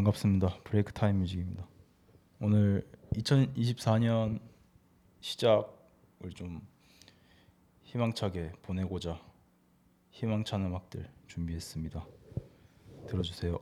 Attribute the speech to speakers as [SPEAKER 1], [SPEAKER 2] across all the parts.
[SPEAKER 1] 반갑습니다. 브레이크 타임 뮤직입니다. 오늘 2024년 시작을 좀 희망차게 보내고자 희망찬 음악들 준비했습니다. 들어주세요.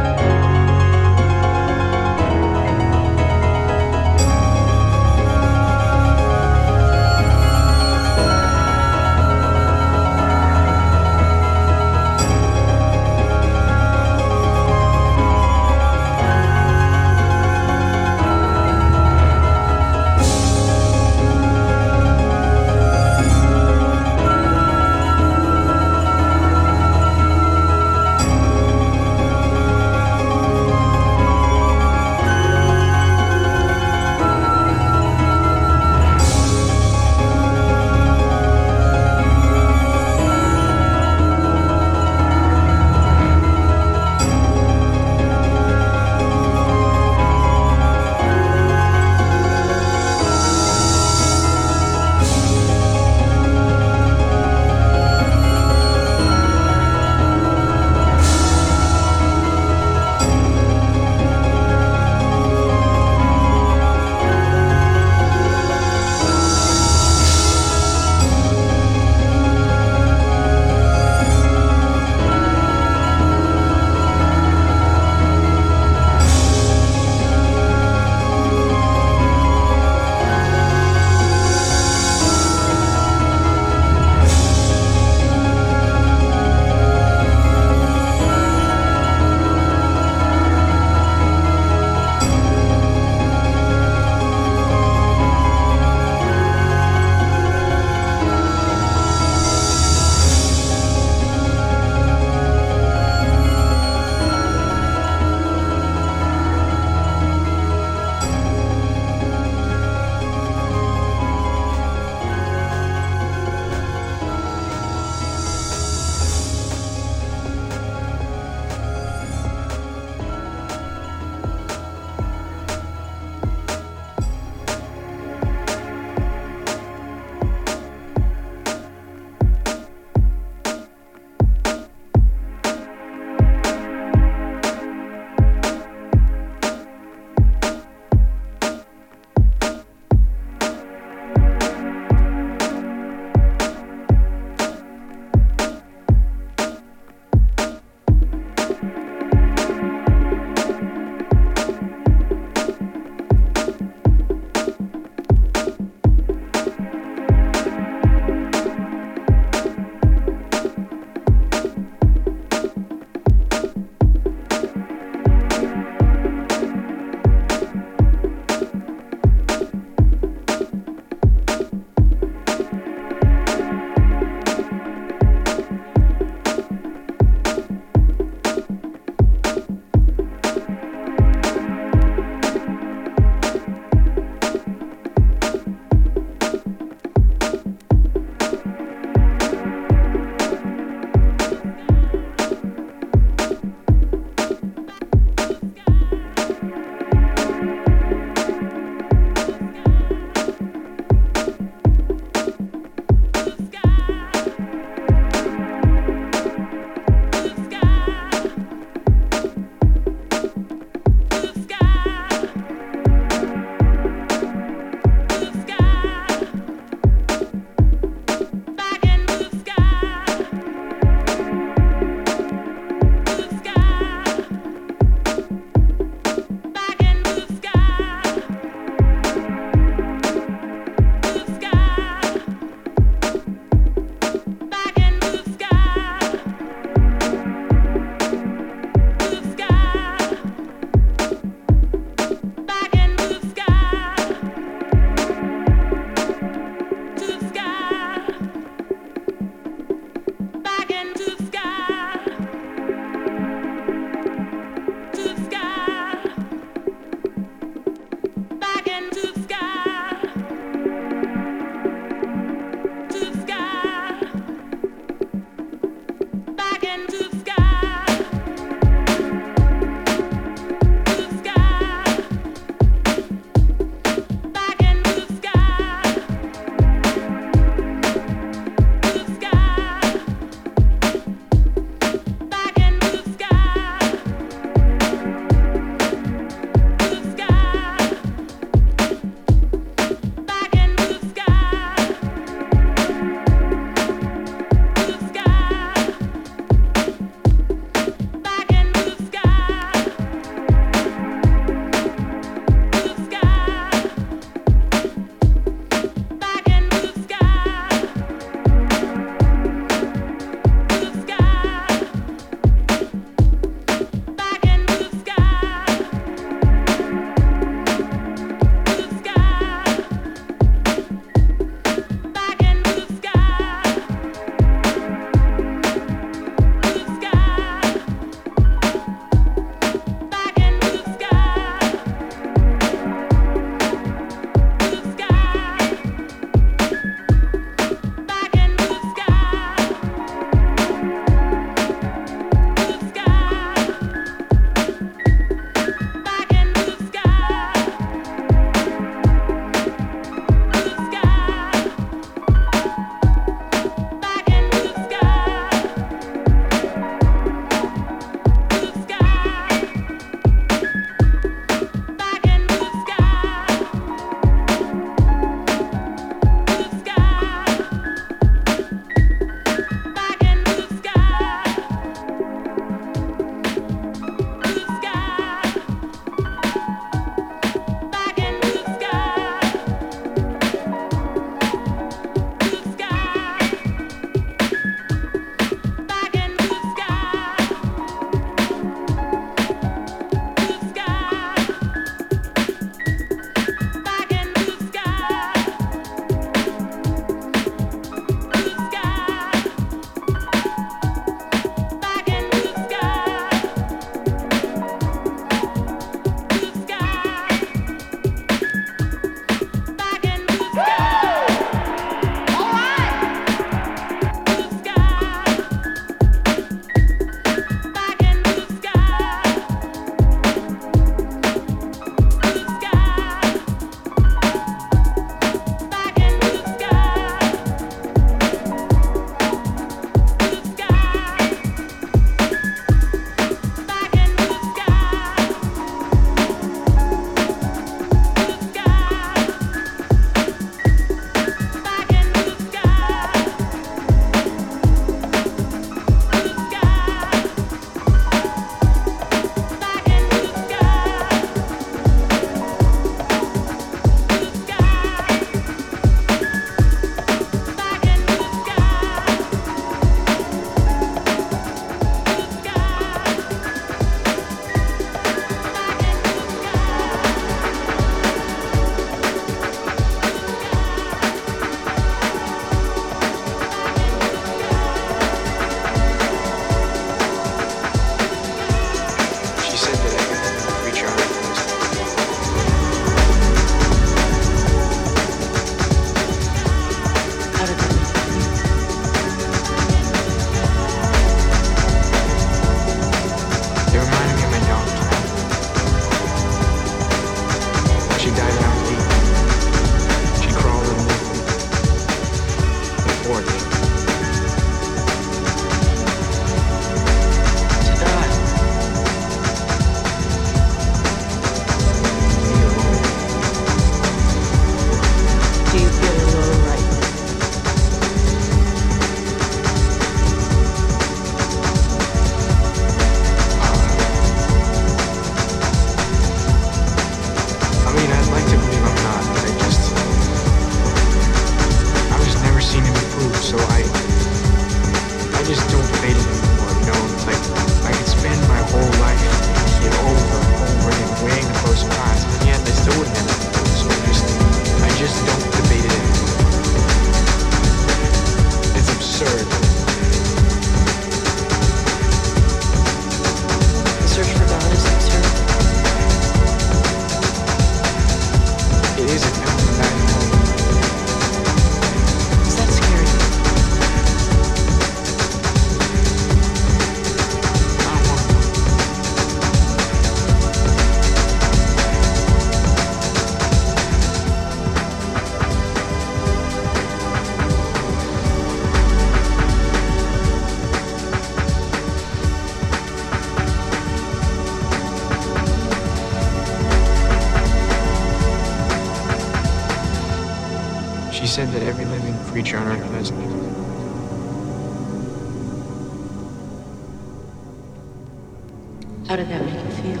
[SPEAKER 2] feel.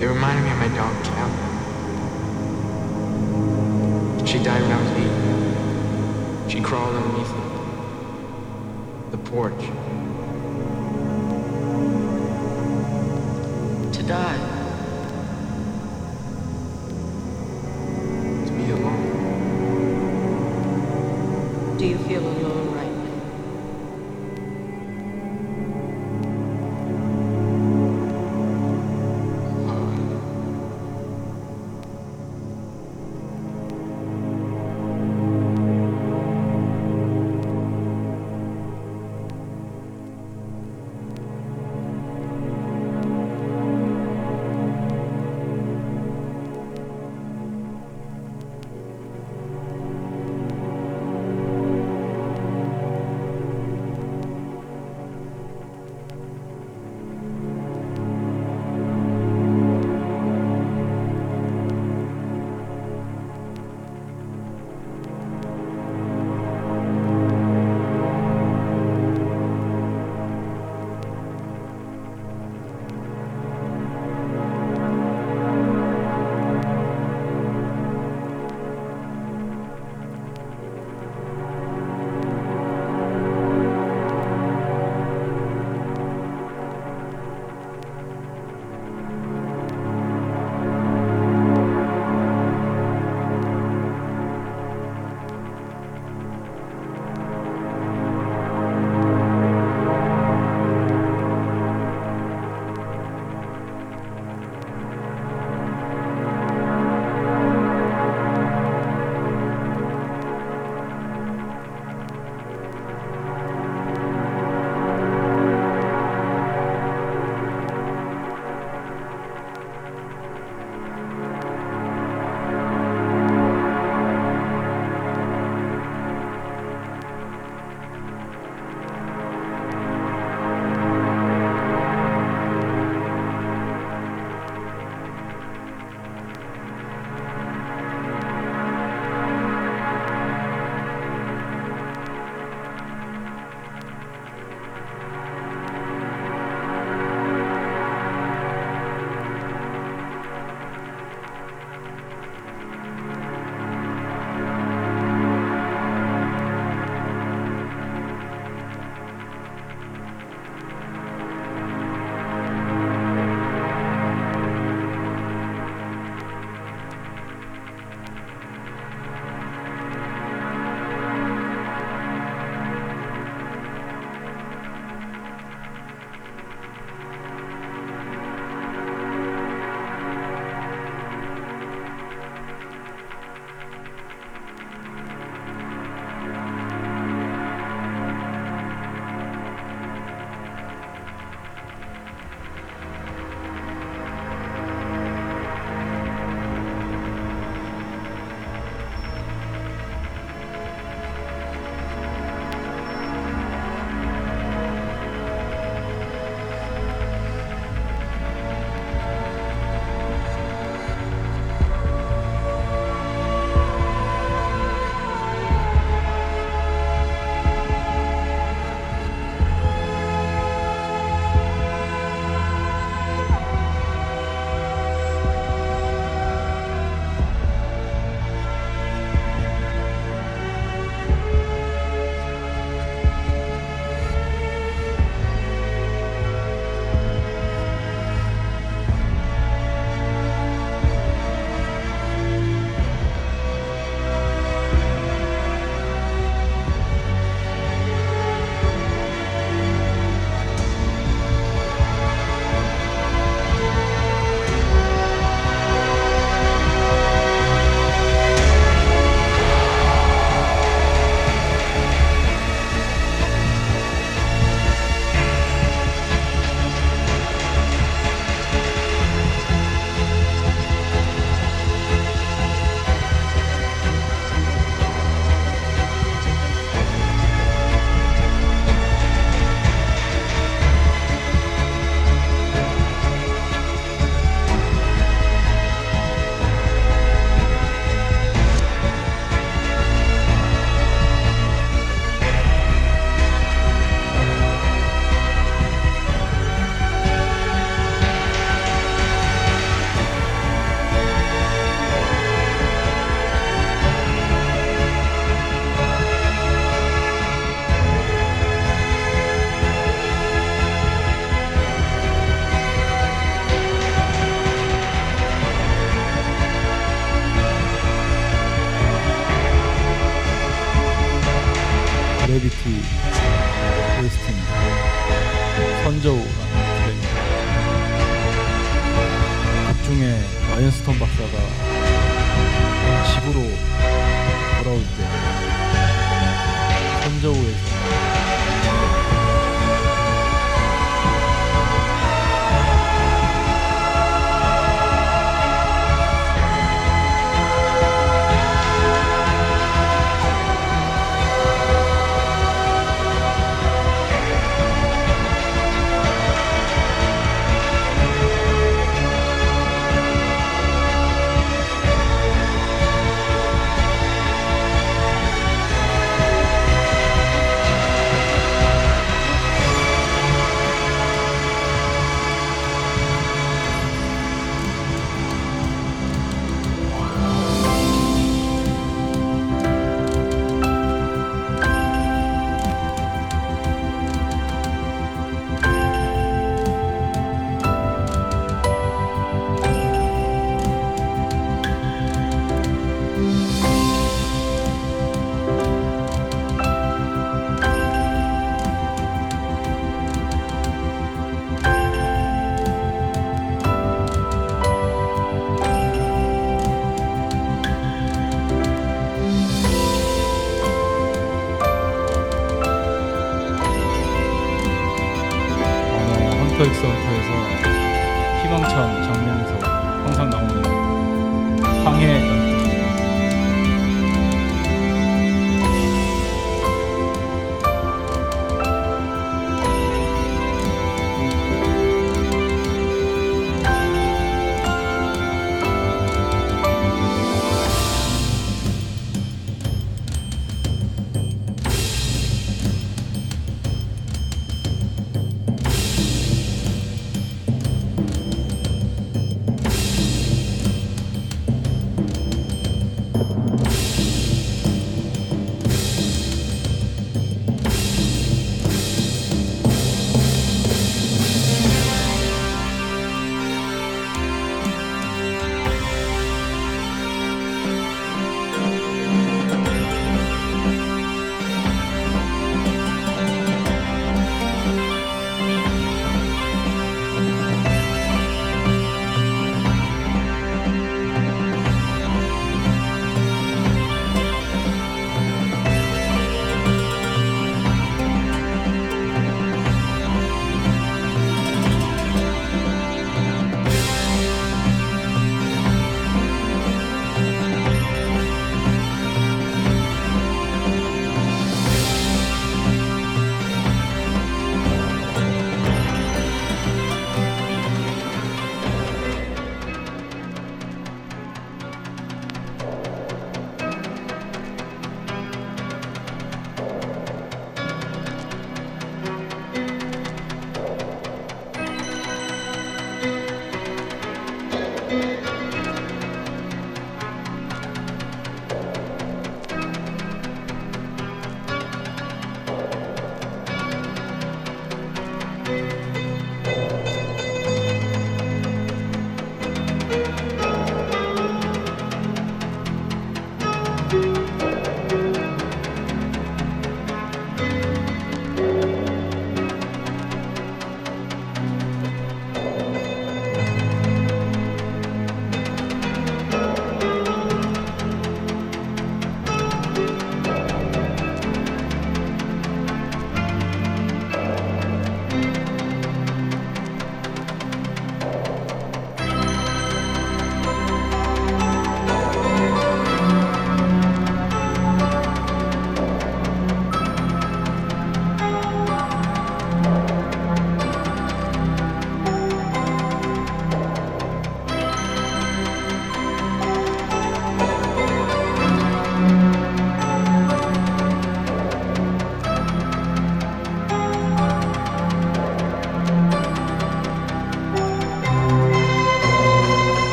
[SPEAKER 3] It reminded me of my dog Cal. She died when I was eight. She crawled underneath the porch.
[SPEAKER 2] To die.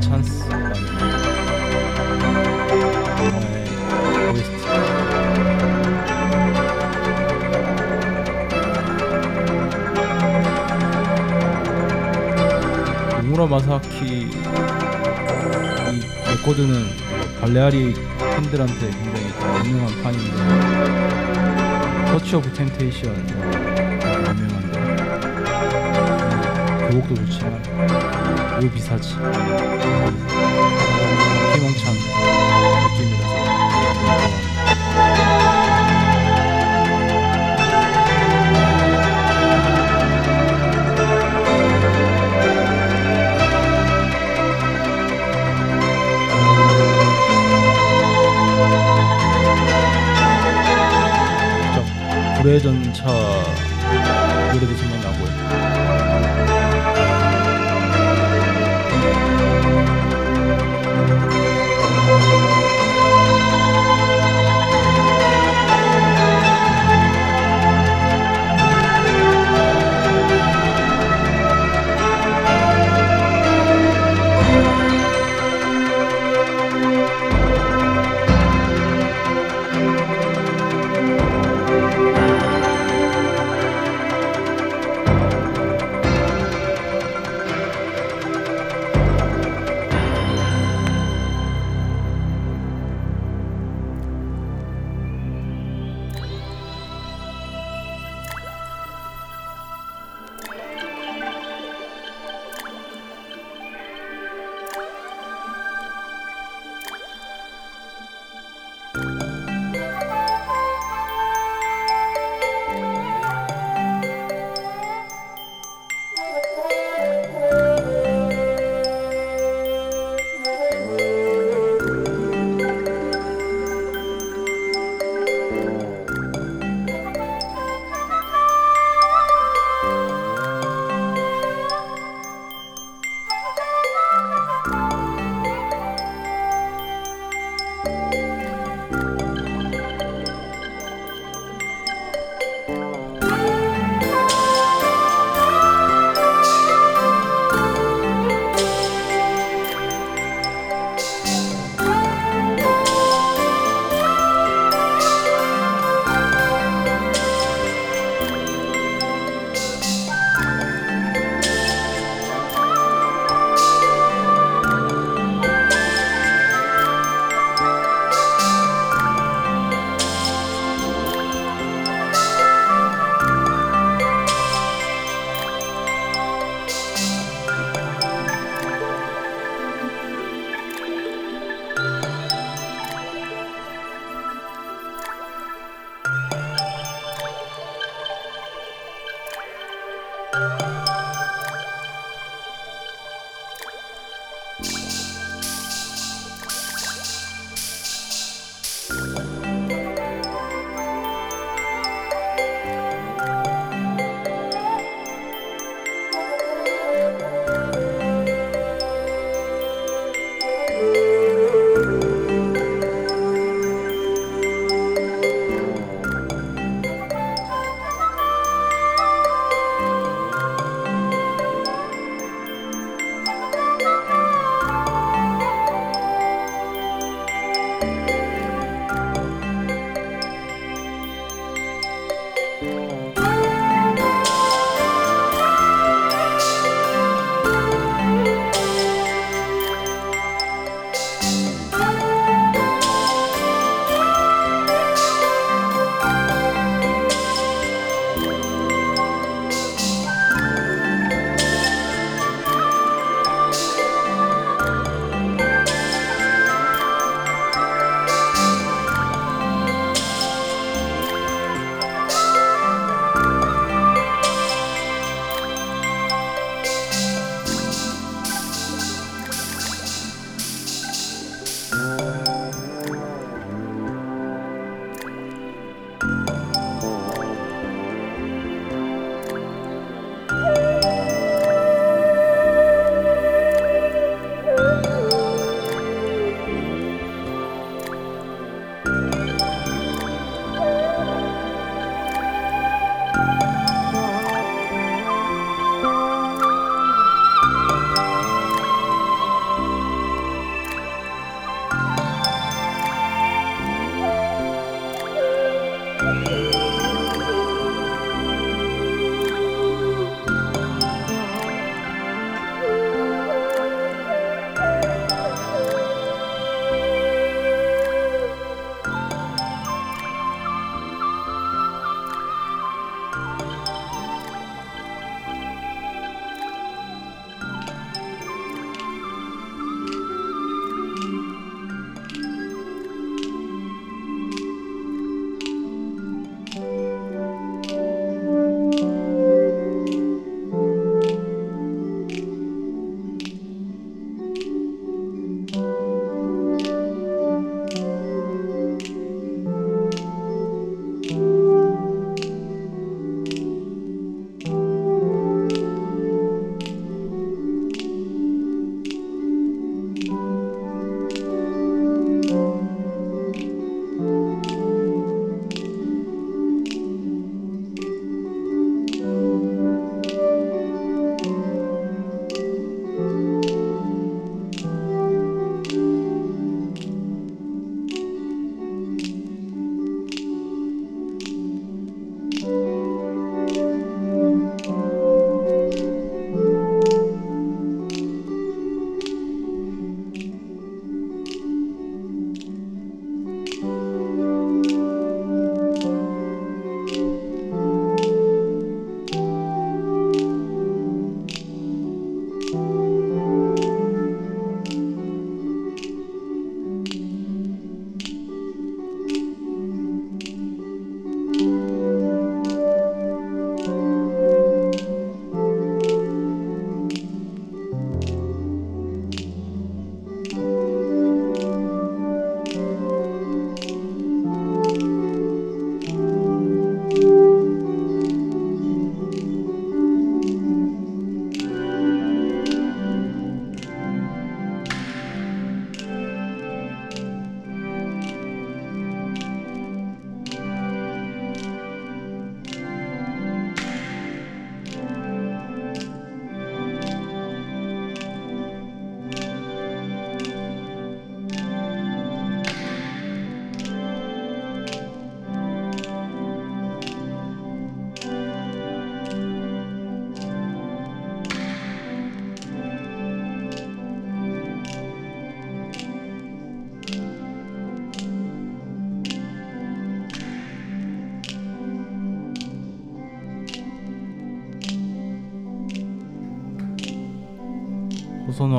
[SPEAKER 1] 아 영화의 OST 우무라 마사키 이 레코드는 Balearic 팬들한테 굉장히 다 유명한 판인데 Touch of Temptation 그 곡도 좋지만 왜 비싸지 희망찬 느낌이라서 좋아합니다. 살짝 불의 전차 노래도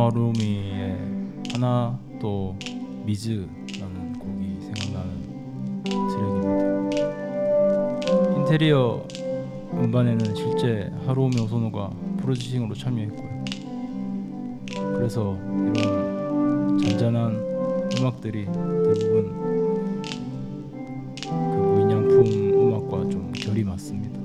[SPEAKER 1] 아루미의 하나 또 미즈라는 곡이 생각나는 트랙입니다. 인테리어 음반에는 실제 하루오미 오소노가 프로듀싱으로 참여했고요. 그래서 이런 잔잔한 음악들이 대부분 그 무인양품 음악과 좀 결이 맞습니다.